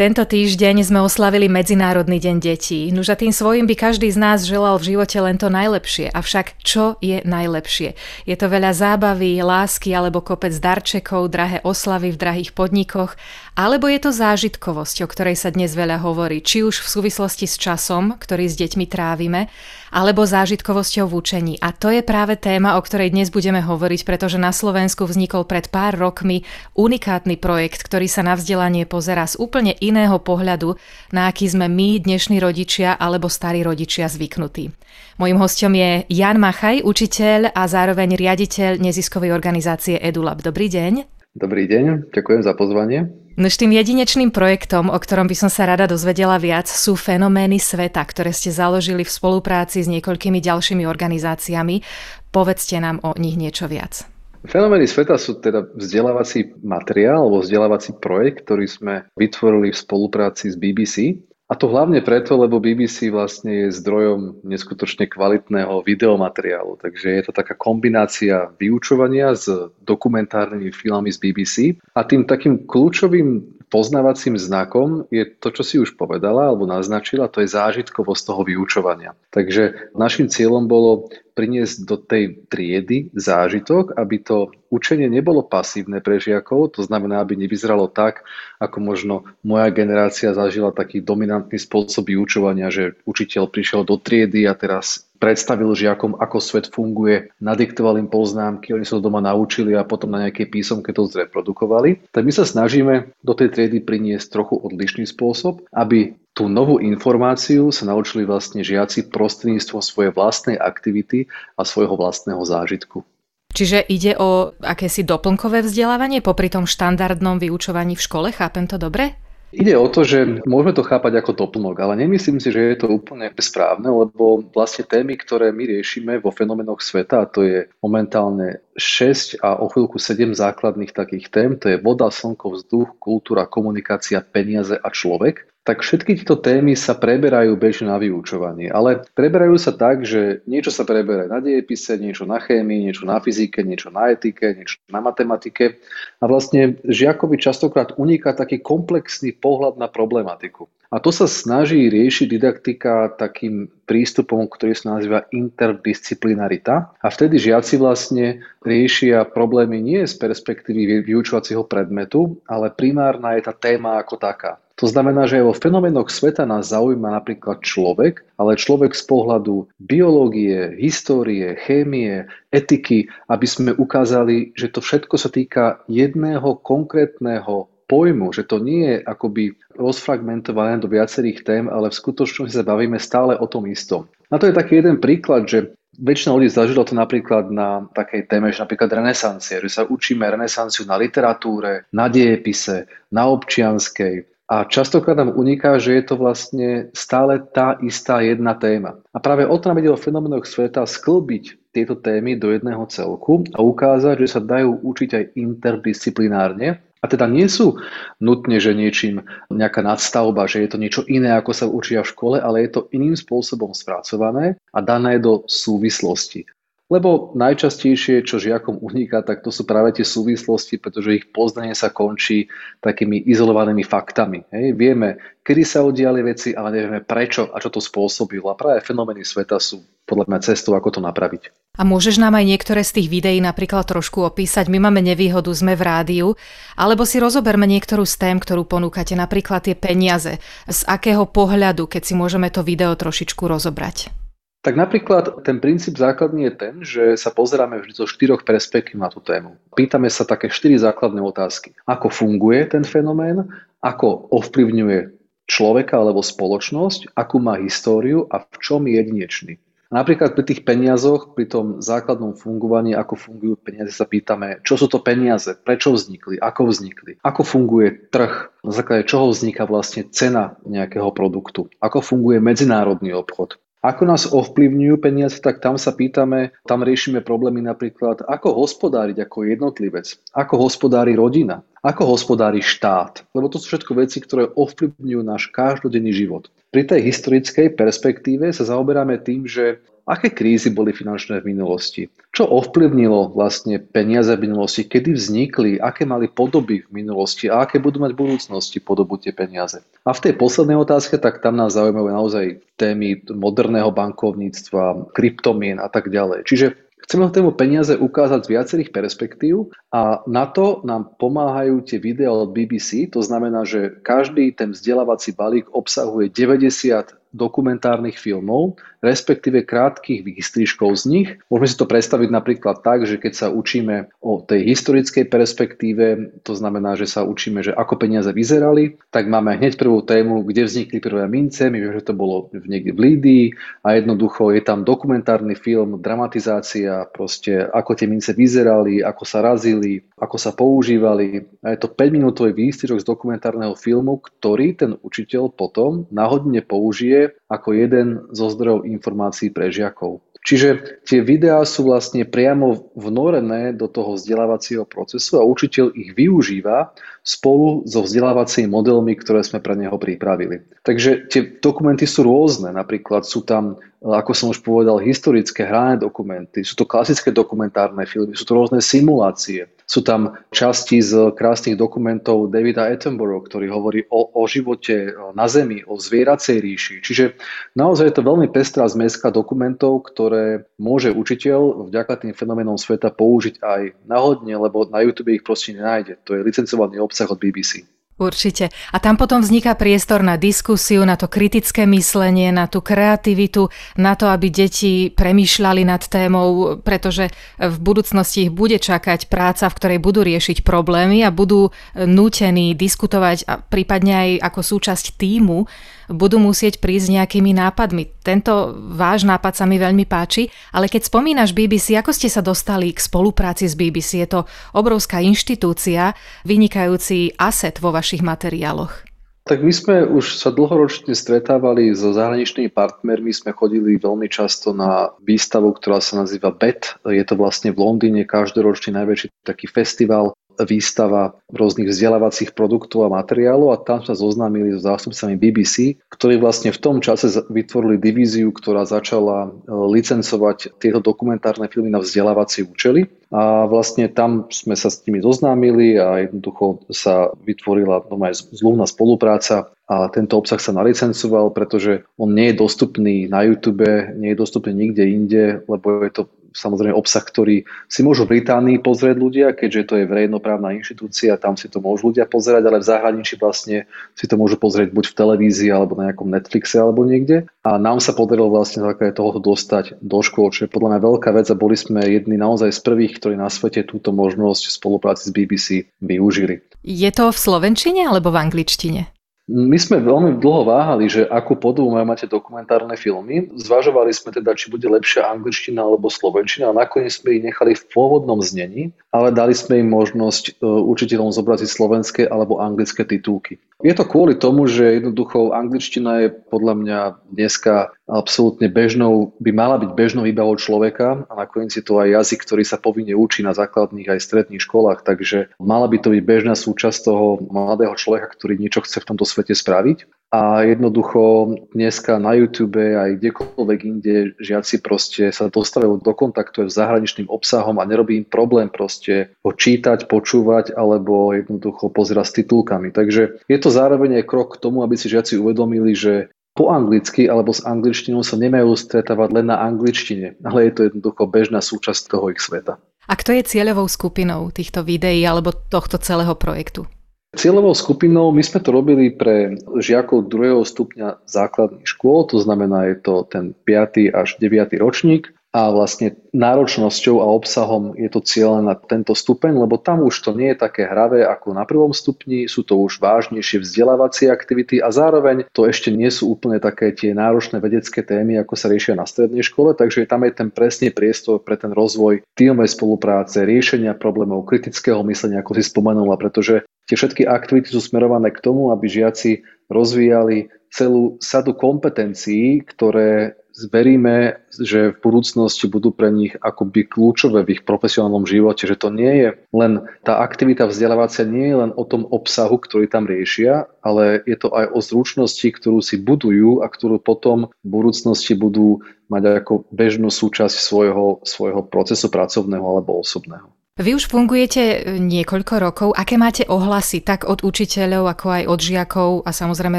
Tento týždeň sme oslavili Medzinárodný deň detí. Nuž a tým svojim by každý z nás želal v živote len to najlepšie. Avšak čo je najlepšie? Je to veľa zábavy, lásky alebo kopec darčekov, drahé oslavy v drahých podnikoch alebo je to zážitkovosť, o ktorej sa dnes veľa hovorí, či už v súvislosti s časom, ktorý s deťmi trávime, alebo zážitkovosťou v učení. A to je práve téma, o ktorej dnes budeme hovoriť, pretože na Slovensku vznikol pred pár rokmi unikátny projekt, ktorý sa na vzdelanie pozerá z úplne iného pohľadu, na aký sme my, dnešní rodičia alebo starí rodičia zvyknutí. Mojím hostom je Jan Machaj, učiteľ a zároveň riaditeľ neziskovej organizácie EduLab. Dobrý deň. Dobrý deň, ďakujem za pozvanie. Nož tým jedinečným projektom, o ktorom by som sa rada dozvedela viac, sú fenomény sveta, ktoré ste založili v spolupráci s niekoľkými ďalšími organizáciami. Povedzte nám o nich niečo viac. Fenomény sveta sú teda vzdelávací materiál alebo vzdelávací projekt, ktorý sme vytvorili v spolupráci s BBC a to hlavne preto, lebo BBC vlastne je zdrojom neskutočne kvalitného videomateriálu. Takže je to taká kombinácia vyučovania s dokumentárnymi filmami z BBC. A tým takým kľúčovým poznávacím znakom je to, čo si už povedala alebo naznačila, to je zážitkovosť toho vyučovania. Takže našim cieľom bolo priniesť do tej triedy zážitok, aby to učenie nebolo pasívne pre žiakov, to znamená, aby nevyzeralo tak, ako možno moja generácia zažila taký dominantný spôsob vyučovania, že učiteľ prišiel do triedy a teraz predstavil žiakom, ako svet funguje, nadiktoval im poznámky, oni sa to doma naučili a potom na nejakej písomke to zreprodukovali. Tak my sa snažíme do tej triedy priniesť trochu odlišný spôsob, aby tú novú informáciu sa naučili vlastne žiaci prostredníctvom svojej vlastnej aktivity a svojho vlastného zážitku. Čiže ide o akési doplnkové vzdelávanie popri tom štandardnom vyučovaní v škole, chápem to dobre? Ide o to, že môžeme to chápať ako doplnok, ale nemyslím si, že je to úplne správne, lebo vlastne témy, ktoré my riešime vo fenomenoch sveta, a to je momentálne 6 a o chvíľku 7 základných takých tém, to je voda, slnko, vzduch, kultúra, komunikácia, peniaze a človek, tak všetky tieto témy sa preberajú bežne na vyučovanie. Ale preberajú sa tak, že niečo sa preberá na diepise, niečo na chémii, niečo na fyzike, niečo na etike, niečo na matematike. A vlastne žiakovi častokrát uniká taký komplexný pohľad na problematiku. A to sa snaží riešiť didaktika takým prístupom, ktorý sa nazýva interdisciplinarita. A vtedy žiaci vlastne riešia problémy nie z perspektívy vyučovacieho predmetu, ale primárna je tá téma ako taká. To znamená, že vo fenoménoch sveta nás zaujíma napríklad človek, ale človek z pohľadu biológie, histórie, chémie, etiky, aby sme ukázali, že to všetko sa týka jedného konkrétneho pojmu, že to nie je akoby rozfragmentované do viacerých tém, ale v skutočnosti sa bavíme stále o tom istom. Na to je taký jeden príklad, že väčšina ľudí zažilo to napríklad na takej téme, že napríklad renesancie, že sa učíme renesanciu na literatúre, na diepise, na občianskej, a častokrát nám uniká, že je to vlastne stále tá istá jedna téma. A práve o tom ide o fenoménoch sveta sklbiť tieto témy do jedného celku a ukázať, že sa dajú učiť aj interdisciplinárne. A teda nie sú nutne, že niečím nejaká nadstavba, že je to niečo iné, ako sa učia v škole, ale je to iným spôsobom spracované a dané do súvislosti. Lebo najčastejšie, čo žiakom uniká, tak to sú práve tie súvislosti, pretože ich poznanie sa končí takými izolovanými faktami. Hej. Vieme, kedy sa udiali veci, ale nevieme prečo a čo to spôsobilo. A práve fenomény sveta sú podľa mňa cestou, ako to napraviť. A môžeš nám aj niektoré z tých videí napríklad trošku opísať? My máme nevýhodu, sme v rádiu, alebo si rozoberme niektorú z tém, ktorú ponúkate, napríklad tie peniaze. Z akého pohľadu, keď si môžeme to video trošičku rozobrať? Tak napríklad ten princíp základný je ten, že sa pozeráme vždy zo štyroch perspektív na tú tému. Pýtame sa také štyri základné otázky. Ako funguje ten fenomén, ako ovplyvňuje človeka alebo spoločnosť, akú má históriu? A v čom je jedinečný. Napríklad pri tých peniazoch, pri tom základnom fungovaní, ako fungujú peniaze, sa pýtame, čo sú to peniaze, prečo vznikli, ako vznikli, ako funguje trh, na základe čoho vzniká vlastne cena nejakého produktu, ako funguje medzinárodný obchod, Ako nás ovplyvňujú peniaze, tak tam sa pýtame, tam riešime problémy napríklad, ako hospodáriť ako jednotlivec, ako hospodári rodina, ako hospodári štát. Lebo to sú všetko veci, ktoré ovplyvňujú náš každodenný život. Pri tej historickej perspektíve sa zaoberáme tým, že Aké krízy boli finančné v minulosti? Čo ovplyvnilo vlastne peniaze v minulosti? Kedy vznikli? Aké mali podoby v minulosti? A aké budú mať v budúcnosti podobu tie peniaze? A v tej poslednej otázke, tak tam nás zaujímajú naozaj témy moderného bankovníctva, kryptomien a tak ďalej. Čiže Chceme tému peniaze ukázať z viacerých perspektív a na to nám pomáhajú tie videá od BBC. To znamená, že každý ten vzdelávací balík obsahuje 90 dokumentárnych filmov, respektíve krátkých výstrižkov z nich. Môžeme si to predstaviť napríklad tak, že keď sa učíme o tej historickej perspektíve, to znamená, že sa učíme, že ako peniaze vyzerali, tak máme hneď prvú tému, kde vznikli prvé mince, my vieme, že to bolo niekde v Lídii a jednoducho je tam dokumentárny film, dramatizácia, proste ako tie mince vyzerali, ako sa razili, ako sa používali. A je to 5-minútový výstrižok z dokumentárneho filmu, ktorý ten učiteľ potom náhodne použije ako jeden zo zdrojov informácií pre žiakov. Čiže tie videá sú vlastne priamo vnorené do toho vzdelávacieho procesu a učiteľ ich využíva spolu so vzdelávacími modelmi, ktoré sme pre neho pripravili. Takže tie dokumenty sú rôzne, napríklad sú tam ako som už povedal, historické hrané dokumenty, sú to klasické dokumentárne filmy, sú to rôzne simulácie. Sú tam časti z krásnych dokumentov Davida Attenborough, ktorý hovorí o, o živote na Zemi, o zvieracej ríši. Čiže naozaj je to veľmi pestrá zmeska dokumentov, ktoré môže učiteľ vďaka tým fenoménom sveta použiť aj náhodne, lebo na YouTube ich proste nenájde. To je licencovaný obsah od BBC. Určite. A tam potom vzniká priestor na diskusiu, na to kritické myslenie, na tú kreativitu, na to, aby deti premýšľali nad témou, pretože v budúcnosti ich bude čakať práca, v ktorej budú riešiť problémy a budú nútení diskutovať a prípadne aj ako súčasť týmu budú musieť prísť nejakými nápadmi. Tento váš nápad sa mi veľmi páči, ale keď spomínaš BBC, ako ste sa dostali k spolupráci s BBC? Je to obrovská inštitúcia, vynikajúci aset vo vašich materiáloch. Tak my sme už sa dlhoročne stretávali so zahraničnými partnermi, sme chodili veľmi často na výstavu, ktorá sa nazýva BET. Je to vlastne v Londýne každoročný najväčší taký festival výstava rôznych vzdelávacích produktov a materiálov a tam sa zoznámili so zástupcami BBC, ktorí vlastne v tom čase vytvorili divíziu, ktorá začala e, licencovať tieto dokumentárne filmy na vzdelávacie účely. A vlastne tam sme sa s nimi zoznámili a jednoducho sa vytvorila zlúvna spolupráca a tento obsah sa nalicencoval, pretože on nie je dostupný na YouTube, nie je dostupný nikde inde, lebo je to samozrejme obsah, ktorý si môžu v Británii pozrieť ľudia, keďže to je verejnoprávna inštitúcia, tam si to môžu ľudia pozerať, ale v zahraničí vlastne si to môžu pozrieť buď v televízii alebo na nejakom Netflixe alebo niekde. A nám sa podarilo vlastne také toho dostať do škôl, čo je podľa mňa veľká vec a boli sme jedni naozaj z prvých, ktorí na svete túto možnosť v spolupráci s BBC využili. Je to v slovenčine alebo v angličtine? My sme veľmi dlho váhali, že akú podobu majú mať dokumentárne filmy. Zvažovali sme teda, či bude lepšia angličtina alebo slovenčina a nakoniec sme ich nechali v pôvodnom znení, ale dali sme im možnosť e, učiteľom zobraziť slovenské alebo anglické titulky. Je to kvôli tomu, že jednoducho angličtina je podľa mňa dneska absolútne bežnou, by mala byť bežnou výbavou človeka a nakoniec je to aj jazyk, ktorý sa povinne učí na základných aj stredných školách, takže mala by to byť bežná súčasť toho mladého človeka, ktorý niečo chce v tomto svete spraviť. A jednoducho dneska na YouTube aj kdekoľvek inde žiaci proste sa dostávajú do kontaktu s zahraničným obsahom a nerobí im problém proste ho čítať, počúvať alebo jednoducho pozerať s titulkami. Takže je to zároveň aj krok k tomu, aby si žiaci uvedomili, že po anglicky alebo s angličtinou sa nemajú stretávať len na angličtine, ale je to jednoducho bežná súčasť toho ich sveta. A kto je cieľovou skupinou týchto videí alebo tohto celého projektu? Cieľovou skupinou my sme to robili pre žiakov druhého stupňa základných škôl, to znamená je to ten 5. až 9. ročník a vlastne náročnosťou a obsahom je to cieľené na tento stupeň, lebo tam už to nie je také hravé ako na prvom stupni, sú to už vážnejšie vzdelávacie aktivity a zároveň to ešte nie sú úplne také tie náročné vedecké témy, ako sa riešia na strednej škole, takže tam je ten presný priestor pre ten rozvoj tímovej spolupráce, riešenia problémov, kritického myslenia, ako si spomenula, pretože Tie všetky aktivity sú smerované k tomu, aby žiaci rozvíjali celú sadu kompetencií, ktoré veríme, že v budúcnosti budú pre nich akoby kľúčové v ich profesionálnom živote, že to nie je len tá aktivita vzdelávacia nie je len o tom obsahu, ktorý tam riešia, ale je to aj o zručnosti, ktorú si budujú a ktorú potom v budúcnosti budú mať ako bežnú súčasť svojho, svojho procesu pracovného alebo osobného. Vy už fungujete e, niekoľko rokov. Aké máte ohlasy tak od učiteľov, ako aj od žiakov a samozrejme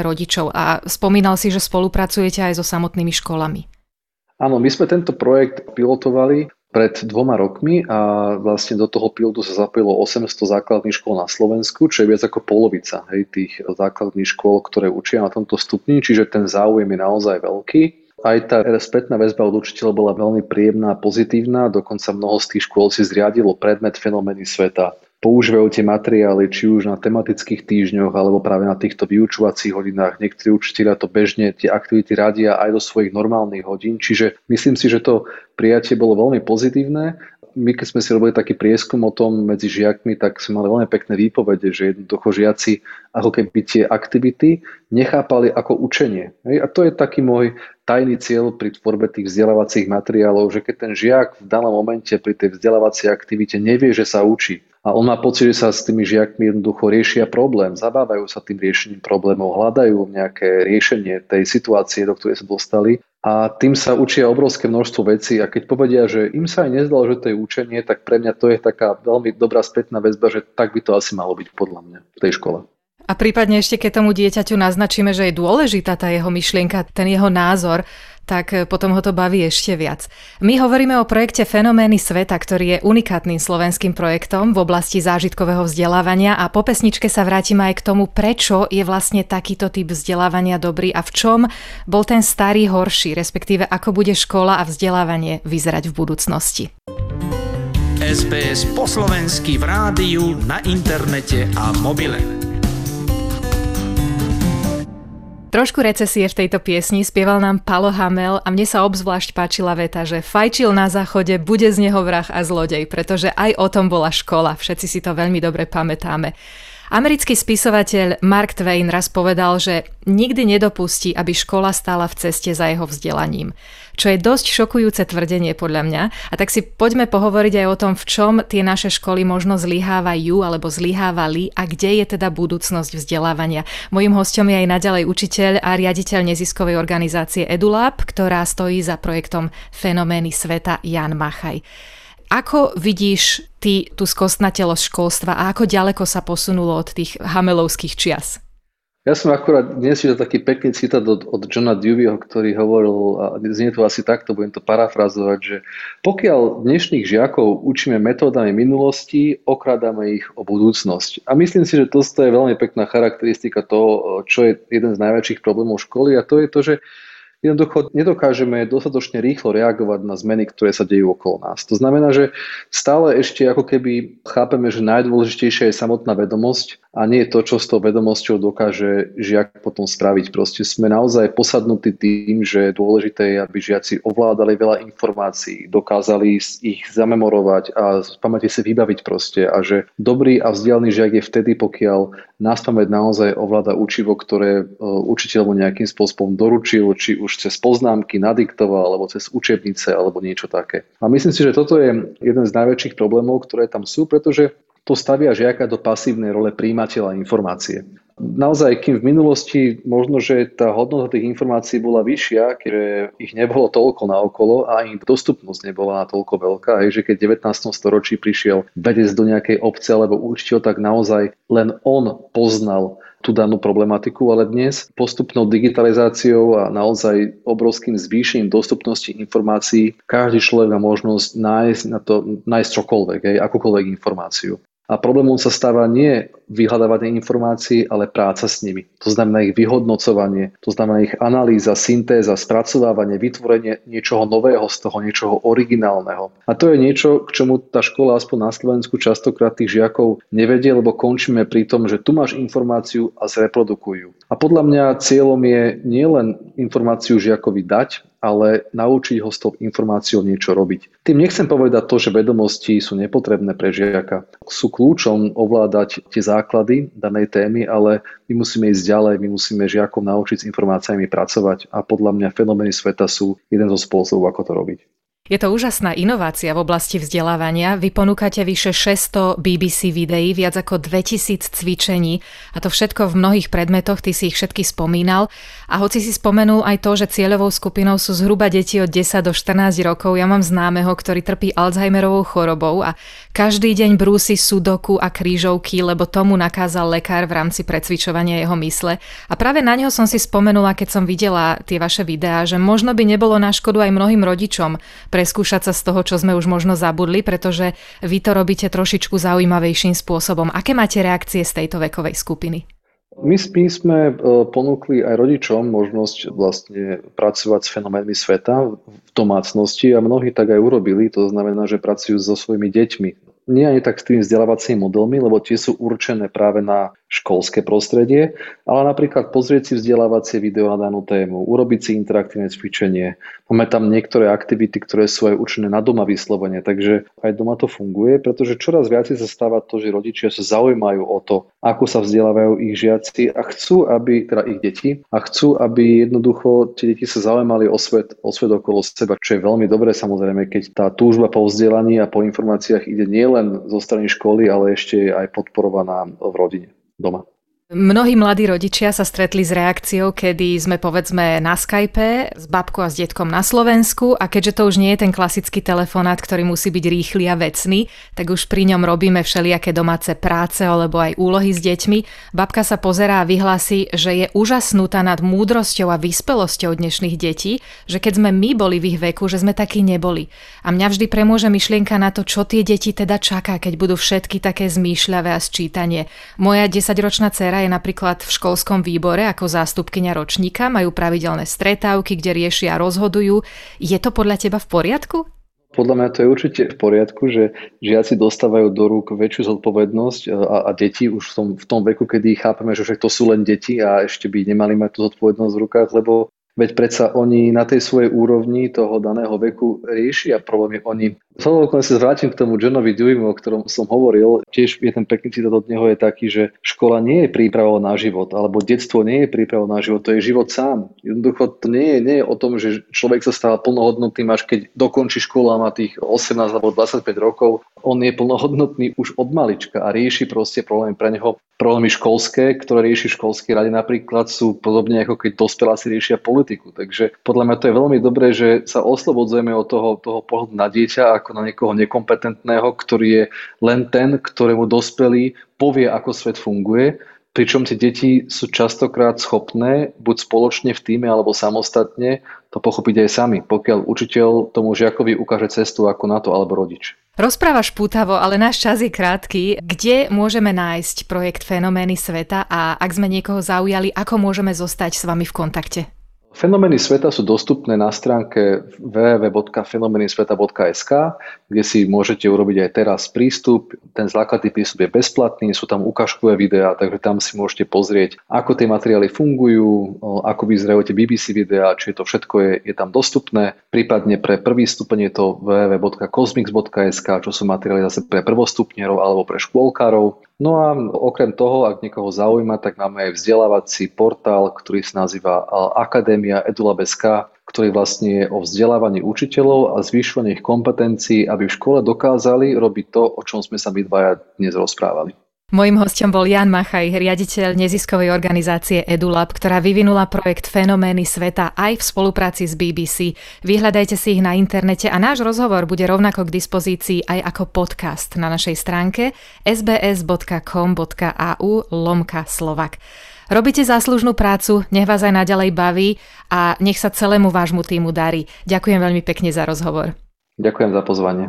rodičov? A spomínal si, že spolupracujete aj so samotnými školami. Áno, my sme tento projekt pilotovali pred dvoma rokmi a vlastne do toho pilotu sa zapojilo 800 základných škôl na Slovensku, čo je viac ako polovica hej, tých základných škôl, ktoré učia na tomto stupni, čiže ten záujem je naozaj veľký. Aj tá spätná väzba od učiteľov bola veľmi príjemná a pozitívna, dokonca mnoho z tých škôl si zriadilo predmet fenomény sveta. Používajú tie materiály či už na tematických týždňoch alebo práve na týchto vyučovacích hodinách. Niektorí učiteľia to bežne tie aktivity radia aj do svojich normálnych hodín, čiže myslím si, že to prijatie bolo veľmi pozitívne my keď sme si robili taký prieskum o tom medzi žiakmi, tak sme mali veľmi pekné výpovede, že jednoducho žiaci ako keby tie aktivity nechápali ako učenie. A to je taký môj tajný cieľ pri tvorbe tých vzdelávacích materiálov, že keď ten žiak v danom momente pri tej vzdelávacej aktivite nevie, že sa učí, a on má pocit, že sa s tými žiakmi jednoducho riešia problém, zabávajú sa tým riešením problémov, hľadajú nejaké riešenie tej situácie, do ktorej sa dostali. A tým sa učia obrovské množstvo vecí. A keď povedia, že im sa aj nezdalo, že to je učenie, tak pre mňa to je taká veľmi dobrá spätná väzba, že tak by to asi malo byť podľa mňa v tej škole. A prípadne ešte, keď tomu dieťaťu naznačíme, že je dôležitá tá jeho myšlienka, ten jeho názor, tak e, potom ho to baví ešte viac. My hovoríme o projekte Fenomény sveta, ktorý je unikátnym slovenským projektom v oblasti zážitkového vzdelávania a po pesničke sa vrátime aj k tomu, prečo je vlastne takýto typ vzdelávania dobrý a v čom bol ten starý horší, respektíve ako bude škola a vzdelávanie vyzerať v budúcnosti. SBS po slovensky v rádiu, na internete a mobile. Trošku recesie v tejto piesni spieval nám Palo Hamel a mne sa obzvlášť páčila veta, že fajčil na záchode, bude z neho vrah a zlodej, pretože aj o tom bola škola, všetci si to veľmi dobre pamätáme. Americký spisovateľ Mark Twain raz povedal, že nikdy nedopustí, aby škola stála v ceste za jeho vzdelaním. Čo je dosť šokujúce tvrdenie podľa mňa. A tak si poďme pohovoriť aj o tom, v čom tie naše školy možno zlyhávajú alebo zlyhávali a kde je teda budúcnosť vzdelávania. Mojím hostom je aj naďalej učiteľ a riaditeľ neziskovej organizácie EduLab, ktorá stojí za projektom Fenomény sveta Jan Machaj. Ako vidíš ty tú skostnatelosť školstva a ako ďaleko sa posunulo od tých hamelovských čias? Ja som akurát dnes videl taký pekný citát od, od Johna Deweyho, ktorý hovoril, a znie to asi takto, budem to parafrazovať, že pokiaľ dnešných žiakov učíme metódami minulosti, okrádame ich o budúcnosť. A myslím si, že to je veľmi pekná charakteristika toho, čo je jeden z najväčších problémov školy a to je to, že jednoducho nedokážeme dostatočne rýchlo reagovať na zmeny, ktoré sa dejú okolo nás. To znamená, že stále ešte ako keby chápeme, že najdôležitejšia je samotná vedomosť a nie to, čo s tou vedomosťou dokáže žiak potom spraviť. Proste sme naozaj posadnutí tým, že dôležité je, aby žiaci ovládali veľa informácií, dokázali ich zamemorovať a z pamäti si vybaviť proste a že dobrý a vzdialený žiak je vtedy, pokiaľ nás pamäť naozaj ovláda učivo, ktoré e, učiteľ mu nejakým spôsobom doručil, či už cez poznámky nadiktoval, alebo cez učebnice, alebo niečo také. A myslím si, že toto je jeden z najväčších problémov, ktoré tam sú, pretože to stavia žiaka do pasívnej role príjimateľa informácie. Naozaj, kým v minulosti možno, že tá hodnota tých informácií bola vyššia, keďže ich nebolo toľko na okolo a ich dostupnosť nebola toľko veľká, hej, že keď v 19. storočí prišiel vedec do nejakej obce alebo učiteľ, tak naozaj len on poznal tú danú problematiku, ale dnes postupnou digitalizáciou a naozaj obrovským zvýšením dostupnosti informácií každý človek má možnosť nájsť, na to, nájsť čokoľvek, hej, akúkoľvek informáciu. A problémom sa stáva nie vyhľadávanie informácií, ale práca s nimi. To znamená ich vyhodnocovanie, to znamená ich analýza, syntéza, spracovávanie, vytvorenie niečoho nového z toho, niečoho originálneho. A to je niečo, k čomu tá škola aspoň na Slovensku častokrát tých žiakov nevedie, lebo končíme pri tom, že tu máš informáciu a zreprodukujú. A podľa mňa cieľom je nielen informáciu žiakovi dať, ale naučiť ho s tou informáciou niečo robiť. Tým nechcem povedať to, že vedomosti sú nepotrebné pre žiaka. Sú kľúčom ovládať tie základy danej témy, ale my musíme ísť ďalej, my musíme žiakov naučiť s informáciami pracovať a podľa mňa fenomény sveta sú jeden zo spôsobov, ako to robiť. Je to úžasná inovácia v oblasti vzdelávania. Vy ponúkate vyše 600 BBC videí, viac ako 2000 cvičení a to všetko v mnohých predmetoch, ty si ich všetky spomínal. A hoci si spomenul aj to, že cieľovou skupinou sú zhruba deti od 10 do 14 rokov, ja mám známeho, ktorý trpí Alzheimerovou chorobou a každý deň brúsi sudoku a krížovky, lebo tomu nakázal lekár v rámci precvičovania jeho mysle. A práve na neho som si spomenula, keď som videla tie vaše videá, že možno by nebolo na škodu aj mnohým rodičom preskúšať sa z toho, čo sme už možno zabudli, pretože vy to robíte trošičku zaujímavejším spôsobom. Aké máte reakcie z tejto vekovej skupiny? My, sme e, ponúkli aj rodičom možnosť vlastne pracovať s fenoménmi sveta v domácnosti a mnohí tak aj urobili. To znamená, že pracujú so svojimi deťmi. Nie ani tak s tými vzdelávacími modelmi, lebo tie sú určené práve na školské prostredie, ale napríklad pozrieť si vzdelávacie video na danú tému, urobiť si interaktívne cvičenie. Máme tam niektoré aktivity, ktoré sú aj určené na doma vyslovene, takže aj doma to funguje, pretože čoraz viac sa stáva to, že rodičia sa zaujímajú o to, ako sa vzdelávajú ich žiaci a chcú, aby, teda ich deti, a chcú, aby jednoducho tie deti sa zaujímali o svet, o svet okolo seba, čo je veľmi dobré samozrejme, keď tá túžba po vzdelaní a po informáciách ide nielen zo strany školy, ale ešte aj podporovaná v rodine doma. Mnohí mladí rodičia sa stretli s reakciou, kedy sme povedzme na Skype s babkou a s detkom na Slovensku a keďže to už nie je ten klasický telefonát, ktorý musí byť rýchly a vecný, tak už pri ňom robíme všelijaké domáce práce alebo aj úlohy s deťmi. Babka sa pozerá a vyhlási, že je úžasnutá nad múdrosťou a vyspelosťou dnešných detí, že keď sme my boli v ich veku, že sme takí neboli. A mňa vždy premôže myšlienka na to, čo tie deti teda čaká, keď budú všetky také zmýšľavé a sčítanie. Moja 10-ročná dcéra je napríklad v školskom výbore ako zástupkynia ročníka, majú pravidelné stretávky, kde riešia a rozhodujú. Je to podľa teba v poriadku? Podľa mňa to je určite v poriadku, že žiaci dostávajú do rúk väčšiu zodpovednosť a, a deti už v tom, v tom veku, kedy chápeme, že to sú len deti a ešte by nemali mať tú zodpovednosť v rukách, lebo Veď predsa oni na tej svojej úrovni toho daného veku riešia problémy. Oni Zhodou sa vrátim k tomu Johnovi Deweymu, o ktorom som hovoril. Tiež je ten pekný citát od neho je taký, že škola nie je prípravou na život, alebo detstvo nie je prípravou na život, to je život sám. Jednoducho to nie je, nie je o tom, že človek sa stáva plnohodnotným až keď dokončí škola a má tých 18 alebo 25 rokov. On je plnohodnotný už od malička a rieši proste problémy pre neho. Problémy školské, ktoré rieši školské rady napríklad sú podobne ako keď dospeláci riešia politiku. Takže podľa mňa to je veľmi dobré, že sa oslobodzujeme od toho, toho pohľadu na dieťa ako na niekoho nekompetentného, ktorý je len ten, ktorému dospelý povie, ako svet funguje, pričom tie deti sú častokrát schopné, buď spoločne v týme alebo samostatne, to pochopiť aj sami, pokiaľ učiteľ tomu žiakovi ukáže cestu ako na to alebo rodič. Rozprávaš pútavo, ale náš čas je krátky. Kde môžeme nájsť projekt Fenomény sveta a ak sme niekoho zaujali, ako môžeme zostať s vami v kontakte? Fenomény sveta sú dostupné na stránke www.fenomenysveta.sk, kde si môžete urobiť aj teraz prístup. Ten základný prístup je bezplatný, sú tam ukážkové videá, takže tam si môžete pozrieť, ako tie materiály fungujú, ako vyzerajú tie BBC videá, či to všetko je, je tam dostupné. Prípadne pre prvý stupeň je to www.cosmix.sk, čo sú materiály zase pre prvostupnerov alebo pre škôlkarov. No a okrem toho, ak niekoho zaujíma, tak máme aj vzdelávací portál, ktorý sa nazýva Akadémia Edulab.sk, ktorý vlastne je o vzdelávaní učiteľov a zvyšovaní ich kompetencií, aby v škole dokázali robiť to, o čom sme sa my dvaja dnes rozprávali. Mojím hostom bol Jan Machaj, riaditeľ neziskovej organizácie EduLab, ktorá vyvinula projekt Fenomény sveta aj v spolupráci s BBC. Vyhľadajte si ich na internete a náš rozhovor bude rovnako k dispozícii aj ako podcast na našej stránke sbs.com.au lomka Slovak. Robíte záslužnú prácu, nech vás aj naďalej baví a nech sa celému vášmu týmu darí. Ďakujem veľmi pekne za rozhovor. Ďakujem za pozvanie.